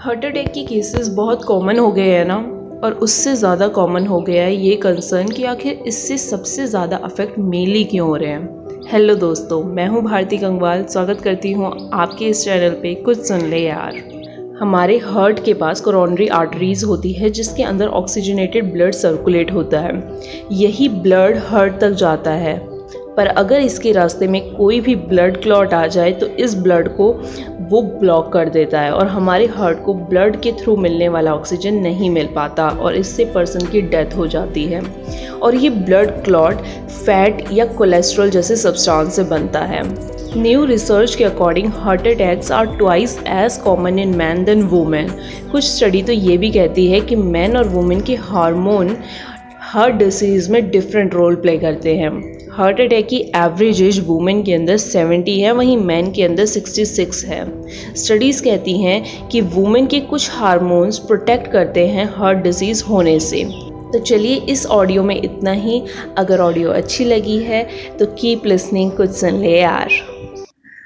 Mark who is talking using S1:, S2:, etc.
S1: Heart attack की cases बहुत common हो गए हैं ना, और उससे ज़्यादा कॉमन हो गया है ये कंसर्न कि आखिर इससे सबसे ज़्यादा अफेक्ट मेनली क्यों हो रहे हैं? हेलो दोस्तों, मैं हूँ भारती गंगवाल, स्वागत करती हूँ आपके इस चैनल पे कुछ सुन ले यार। हमारे हार्ट के पास कोरोनरी आर्टरीज होती है, जिसके अंदर ऑक्सीजनेटेड ब्लड सर्कुलेट होता है। यही ब्लड हार्ट तक जाता है। पर अगर इसके रास्ते में कोई भी ब्लड क्लॉट आ जाए तो इस ब्लड को वो ब्लॉक कर देता है और हमारे हार्ट को ब्लड के थ्रू मिलने वाला ऑक्सीजन नहीं मिल पाता और इससे पर्सन की डेथ हो जाती है। और ये ब्लड क्लॉट फैट या कोलेस्ट्रॉल जैसे सब्सटेंस से बनता है। न्यू रिसर्च के according heart attacks are twice as common in man than women कुछ स्टडी तो ये भी कहती है कि मैन और वुमेन के हार्मोन हर डिसीज़ में डिफरेंट रोल प्ले करते हैं। हार्ट अटैक की एवरेज एज वुमेन के अंदर 70 है, वहीं मैन के अंदर 66 है। स्टडीज़ कहती हैं कि वुमेन के कुछ हार्मोन्स प्रोटेक्ट करते हैं हार्ट डिज़ीज़ होने से। तो चलिए इस ऑडियो में इतना ही। अगर ऑडियो अच्छी लगी है तो कीप लिसनिंग कुछ सुन ले यार।